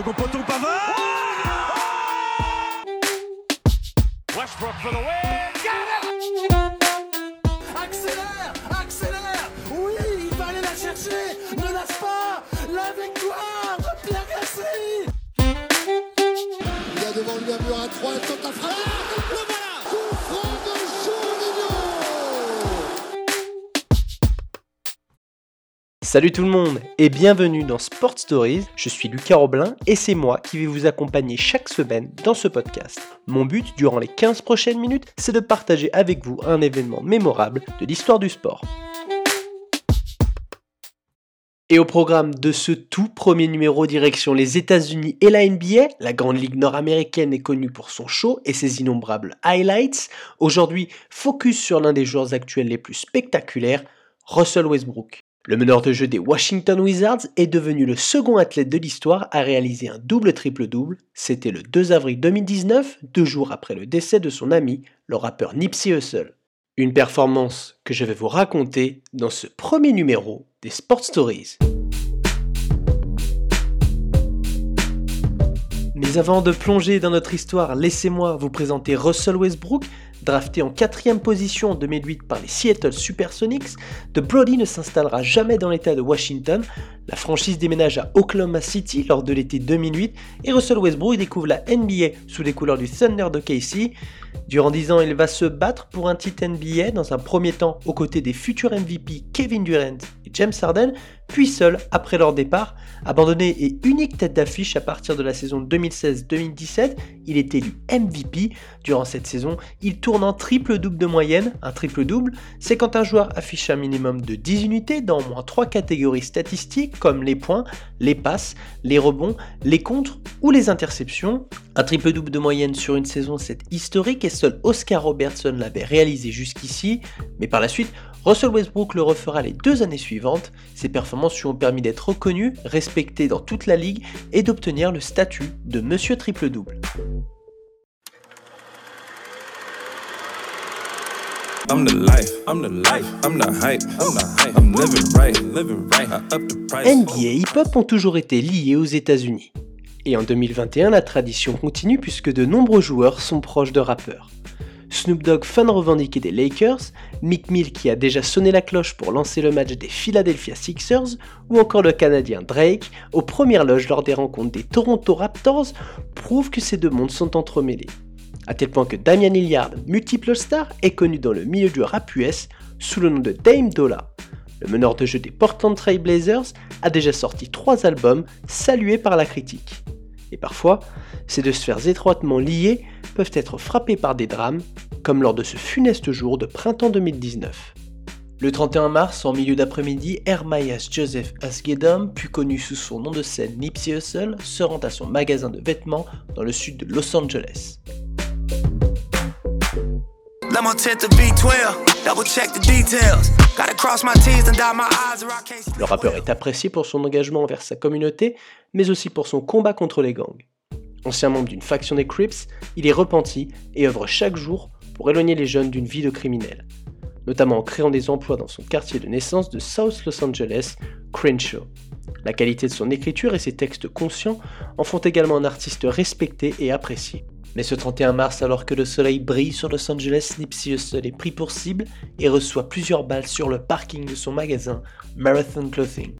second poteau, Pavard. Westbrook for the win. Accélère Accélère. Oui, il va aller la chercher. Ne lâche pas. La victoire de Pierre Gasly. Il y a devant lui un mur à 3, il tente la frappe. Salut tout le monde et bienvenue dans Sport Stories, je suis Lucas Roblin et c'est moi qui vais vous accompagner chaque semaine dans ce podcast. Mon but durant les 15 prochaines minutes, c'est de partager avec vous un événement mémorable de l'histoire du sport. Et au programme de ce tout premier numéro direction les États-Unis et la NBA, la grande ligue nord-américaine est connue pour son show et ses innombrables highlights. Aujourd'hui, focus sur l'un des joueurs actuels les plus spectaculaires, Russell Westbrook. Le meneur de jeu des Washington Wizards est devenu le second athlète de l'histoire à réaliser un double triple-double. C'était le 2 avril 2019, deux jours après le décès de son ami, le rappeur Nipsey Hussle. Une performance que je vais vous raconter dans ce premier numéro des Sport Stories. Mais avant de plonger dans notre histoire, laissez-moi vous présenter Russell Westbrook, Drafté en quatrième position en 2008 par les Seattle Supersonics, The Brody ne s'installera jamais dans l'état de Washington. La franchise déménage à Oklahoma City lors de l'été 2008 et Russell Westbrook découvre la NBA sous les couleurs du Thunder de Casey. Durant 10 ans, il va se battre pour un titre NBA, dans un premier temps aux côtés des futurs MVP Kevin Durant et James Harden, puis seul après leur départ. Abandonné et unique tête d'affiche à partir de la saison 2016-2017, il est élu MVP. Durant cette saison, il tourne en triple-double de moyenne. Un triple-double, c'est quand un joueur affiche un minimum de 10 unités dans au moins 3 catégories statistiques comme les points, les passes, les rebonds, les contres ou les interceptions. Un triple-double de moyenne sur une saison, c'est historique et seul Oscar Robertson l'avait réalisé jusqu'ici, mais par la suite, Russell Westbrook le refera les deux années suivantes. Ses performances lui ont permis d'être reconnu, respecté dans toute la ligue et d'obtenir le statut de Monsieur Triple-Double. NBA et hip-hop ont toujours été liés aux États-Unis. Et en 2021, la tradition continue puisque de nombreux joueurs sont proches de rappeurs. Snoop Dogg, fan revendiqué des Lakers, Mick Mill qui a déjà sonné la cloche pour lancer le match des Philadelphia Sixers, ou encore le Canadien Drake, aux premières loges lors des rencontres des Toronto Raptors, prouvent que ces deux mondes sont entremêlés. À tel point que Damian Lillard, multiple star, est connu dans le milieu du rap US sous le nom de Dame Dolla. Le meneur de jeu des Portland Trail Blazers a déjà sorti trois albums salués par la critique. Et parfois, ces deux sphères étroitement liées peuvent être frappées par des drames, comme lors de ce funeste jour de printemps 2019. Le 31 mars, en milieu d'après-midi, Hermias Joseph Asgedom, plus connu sous son nom de scène Nipsey Hussle, se rend à son magasin de vêtements dans le sud de Los Angeles. Le rappeur est apprécié pour son engagement envers sa communauté, mais aussi pour son combat contre les gangs. Ancien membre d'une faction des Crips, il est repenti et œuvre chaque jour pour éloigner les jeunes d'une vie de criminel, notamment en créant des emplois dans son quartier de naissance de South Los Angeles, Crenshaw. La qualité de son écriture et ses textes conscients en font également un artiste respecté et apprécié. Mais ce 31 mars, alors que le soleil brille sur Los Angeles, Nipsey est pris pour cible et reçoit plusieurs balles sur le parking de son magasin Marathon Clothing.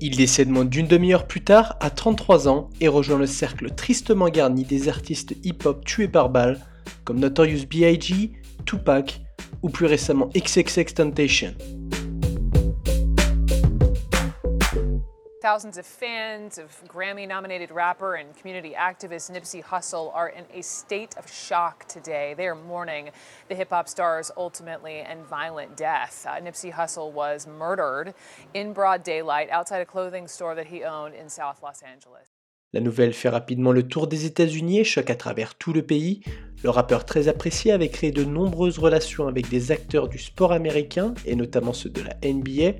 Il décède moins d'une demi-heure plus tard, à 33 ans, et rejoint le cercle tristement garni des artistes hip-hop tués par balles, comme Notorious B.I.G., Tupac ou plus récemment XXXTentacion. Thousands of fans of Grammy nominated rapper and community activist Nipsey Hussle are in a state of shock today. They are mourning the hip hop star's ultimately and violent death. Uh, Nipsey Hussle was murdered in broad daylight outside a clothing store that he owned in South Los Angeles. La nouvelle fait rapidement le tour des États-Unis et choque à travers tout le pays. Le rappeur très apprécié avait créé de nombreuses relations avec des acteurs du sport américain et notamment ceux de la NBA.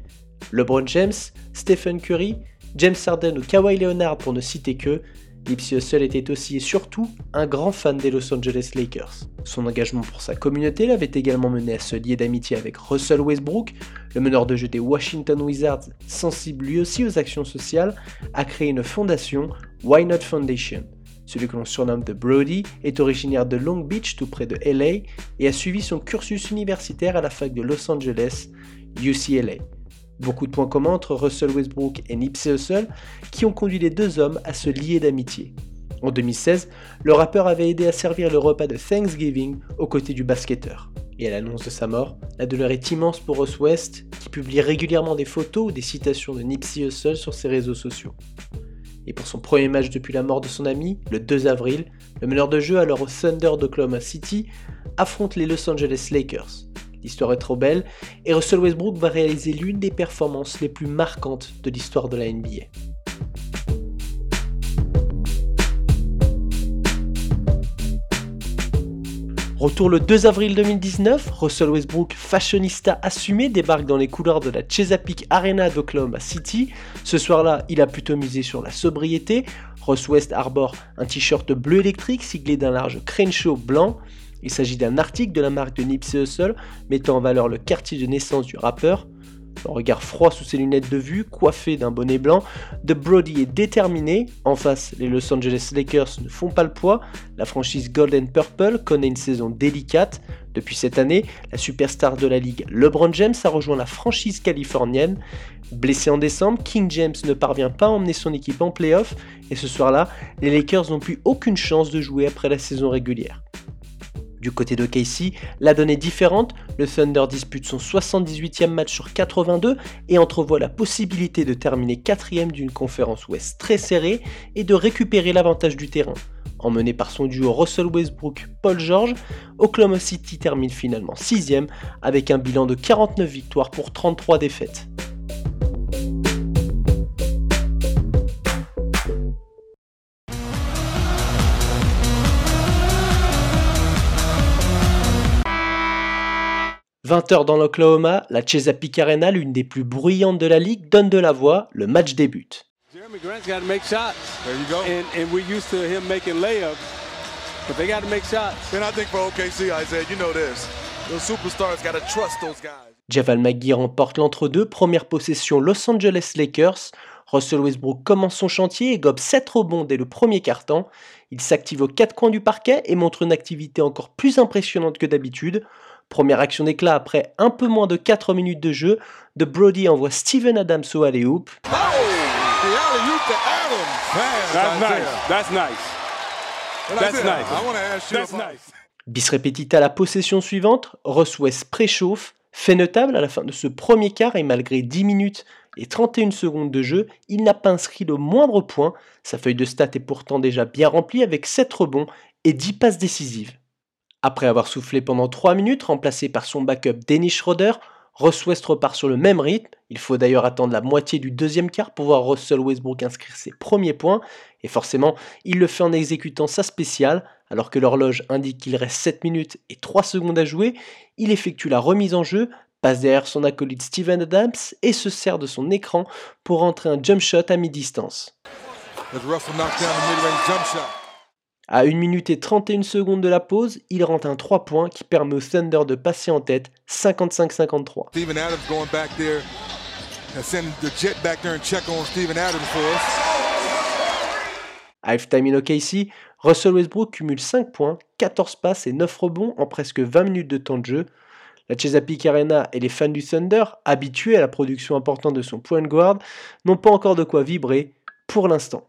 LeBron James, Stephen Curry, James Harden ou Kawhi Leonard pour ne citer que, Nipsey Hussle était aussi et surtout un grand fan des Los Angeles Lakers. Son engagement pour sa communauté l'avait également mené à se lier d'amitié avec Russell Westbrook, le meneur de jeu des Washington Wizards, sensible lui aussi aux actions sociales, a créé une fondation, Why Not Foundation. Celui que l'on surnomme The Brody est originaire de Long Beach tout près de LA et a suivi son cursus universitaire à la fac de Los Angeles, UCLA. Beaucoup de points communs entre Russell Westbrook et Nipsey Hussle qui ont conduit les deux hommes à se lier d'amitié. En 2016, le rappeur avait aidé à servir le repas de Thanksgiving aux côtés du basketteur. Et à l'annonce de sa mort, la douleur est immense pour Russ West, qui publie régulièrement des photos ou des citations de Nipsey Hussle sur ses réseaux sociaux. Et pour son premier match depuis la mort de son ami, le 2 avril, le meneur de jeu alors au Thunder d'Oklahoma City affronte les Los Angeles Lakers. L'histoire est trop belle et Russell Westbrook va réaliser l'une des performances les plus marquantes de l'histoire de la NBA. Retour le 2 avril 2019, Russell Westbrook, fashionista assumé, débarque dans les couleurs de la Chesapeake Arena d'Oklahoma City. Ce soir-là, il a plutôt misé sur la sobriété. Russ West arbore un t-shirt bleu électrique siglé d'un large crenshaw blanc. Il s'agit d'un article de la marque de Nipsey Hussle mettant en valeur le quartier de naissance du rappeur. Un regard froid sous ses lunettes de vue, coiffé d'un bonnet blanc, The Brody est déterminé. En face, les Los Angeles Lakers ne font pas le poids. La franchise Golden Purple connaît une saison délicate. Depuis cette année, la superstar de la ligue LeBron James a rejoint la franchise californienne. Blessé en décembre, King James ne parvient pas à emmener son équipe en playoff et ce soir-là, les Lakers n'ont plus aucune chance de jouer après la saison régulière. Du côté de Casey, la donne est différente, le Thunder dispute son 78e match sur 82 et entrevoit la possibilité de terminer quatrième d'une conférence ouest très serrée et de récupérer l'avantage du terrain. Emmené par son duo Russell Westbrook-Paul George, Oklahoma City termine finalement 6 avec un bilan de 49 victoires pour 33 défaites. 20h dans l'Oklahoma, la Chesapeake Arena, l'une des plus bruyantes de la ligue, donne de la voix, le match débute. Jeremy Grant's got to make shots. There you go. And, and we're used to him making layups, but they got to make shots. And I think for OKC, Isaiah, you know this. Those superstars got to trust those guys. Javal McGee remporte l'entre-deux, première possession Los Angeles Lakers. Russell Westbrook commence son chantier et gobe 7 rebonds dès le premier quart-temps. Il s'active aux quatre coins du parquet et montre une activité encore plus impressionnante que d'habitude. Première action d'éclat après un peu moins de 4 minutes de jeu, de Brody envoie Steven Adams. Au alley-oop. Bis répétita la possession suivante, Russ West préchauffe, fait notable à la fin de ce premier quart et malgré 10 minutes et 31 secondes de jeu, il n'a pas inscrit le moindre point. Sa feuille de stats est pourtant déjà bien remplie avec 7 rebonds et 10 passes décisives. Après avoir soufflé pendant 3 minutes, remplacé par son backup Dennis Schroeder, Russ West repart sur le même rythme. Il faut d'ailleurs attendre la moitié du deuxième quart pour voir Russell Westbrook inscrire ses premiers points. Et forcément, il le fait en exécutant sa spéciale. Alors que l'horloge indique qu'il reste 7 minutes et 3 secondes à jouer, il effectue la remise en jeu, passe derrière son acolyte Steven Adams et se sert de son écran pour entrer un jump shot à mi-distance. À 1 minute et 31 secondes de la pause, il rentre un 3 points qui permet au Thunder de passer en tête 55-53. Halftime in OKC, Russell Westbrook cumule 5 points, 14 passes et 9 rebonds en presque 20 minutes de temps de jeu. La Chesapeake Arena et les fans du Thunder, habitués à la production importante de son point guard, n'ont pas encore de quoi vibrer pour l'instant.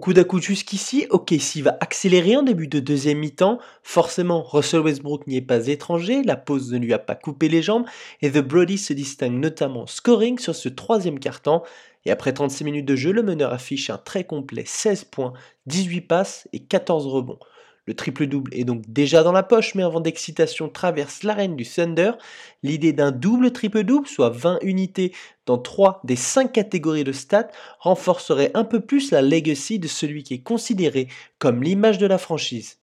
Coup d'à coup jusqu'ici, OKC va accélérer en début de deuxième mi-temps. Forcément, Russell Westbrook n'y est pas étranger, la pause ne lui a pas coupé les jambes et The Brody se distingue notamment scoring sur ce troisième quart-temps. Et après 36 minutes de jeu, le meneur affiche un très complet 16 points, 18 passes et 14 rebonds. Le triple-double est donc déjà dans la poche, mais un vent d'excitation traverse l'arène du Thunder. L'idée d'un double triple-double, soit 20 unités dans 3 des 5 catégories de stats, renforcerait un peu plus la legacy de celui qui est considéré comme l'image de la franchise.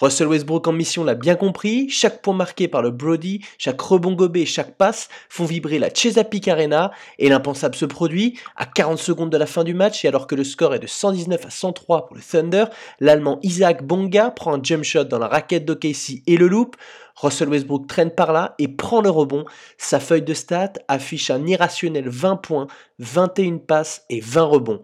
Russell Westbrook en mission l'a bien compris, chaque point marqué par le Brody, chaque rebond gobé chaque passe font vibrer la Chesapeake Arena et l'impensable se produit. À 40 secondes de la fin du match et alors que le score est de 119 à 103 pour le Thunder, l'Allemand Isaac Bonga prend un jump shot dans la raquette d'OKC et le loop. Russell Westbrook traîne par là et prend le rebond. Sa feuille de stats affiche un irrationnel 20 points, 21 passes et 20 rebonds.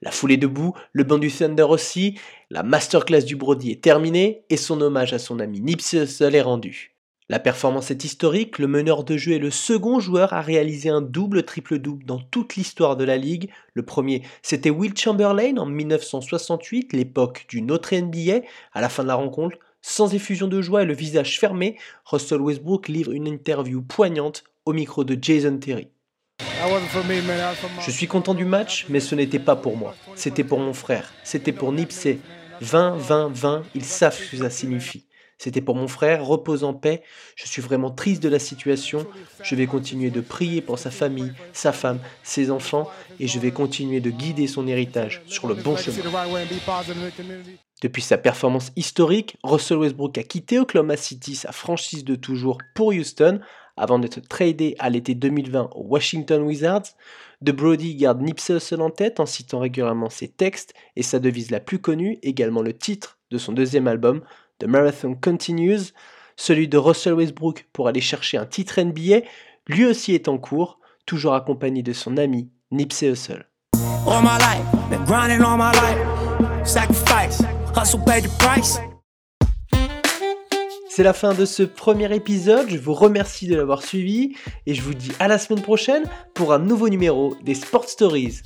La foulée debout, le banc du Thunder aussi, la masterclass du Brody est terminée et son hommage à son ami Nipsey est rendu. La performance est historique, le meneur de jeu est le second joueur à réaliser un double triple-double dans toute l'histoire de la ligue. Le premier, c'était Will Chamberlain en 1968, l'époque d'une autre NBA. À la fin de la rencontre, sans effusion de joie et le visage fermé, Russell Westbrook livre une interview poignante au micro de Jason Terry. Je suis content du match, mais ce n'était pas pour moi. C'était pour mon frère. C'était pour Nipsey. 20, 20, 20, ils savent ce que ça signifie. C'était pour mon frère, repose en paix. Je suis vraiment triste de la situation. Je vais continuer de prier pour sa famille, sa femme, ses enfants, et je vais continuer de guider son héritage sur le bon chemin. Depuis sa performance historique, Russell Westbrook a quitté Oklahoma City, sa franchise de toujours, pour Houston, avant d'être tradé à l'été 2020 aux Washington Wizards. De Brody garde Nipsey Hussle en tête en citant régulièrement ses textes et sa devise la plus connue, également le titre de son deuxième album, The Marathon Continues. Celui de Russell Westbrook pour aller chercher un titre NBA, lui aussi est en cours, toujours accompagné de son ami Nipsey Hussle. C'est la fin de ce premier épisode, je vous remercie de l'avoir suivi et je vous dis à la semaine prochaine pour un nouveau numéro des Sport Stories.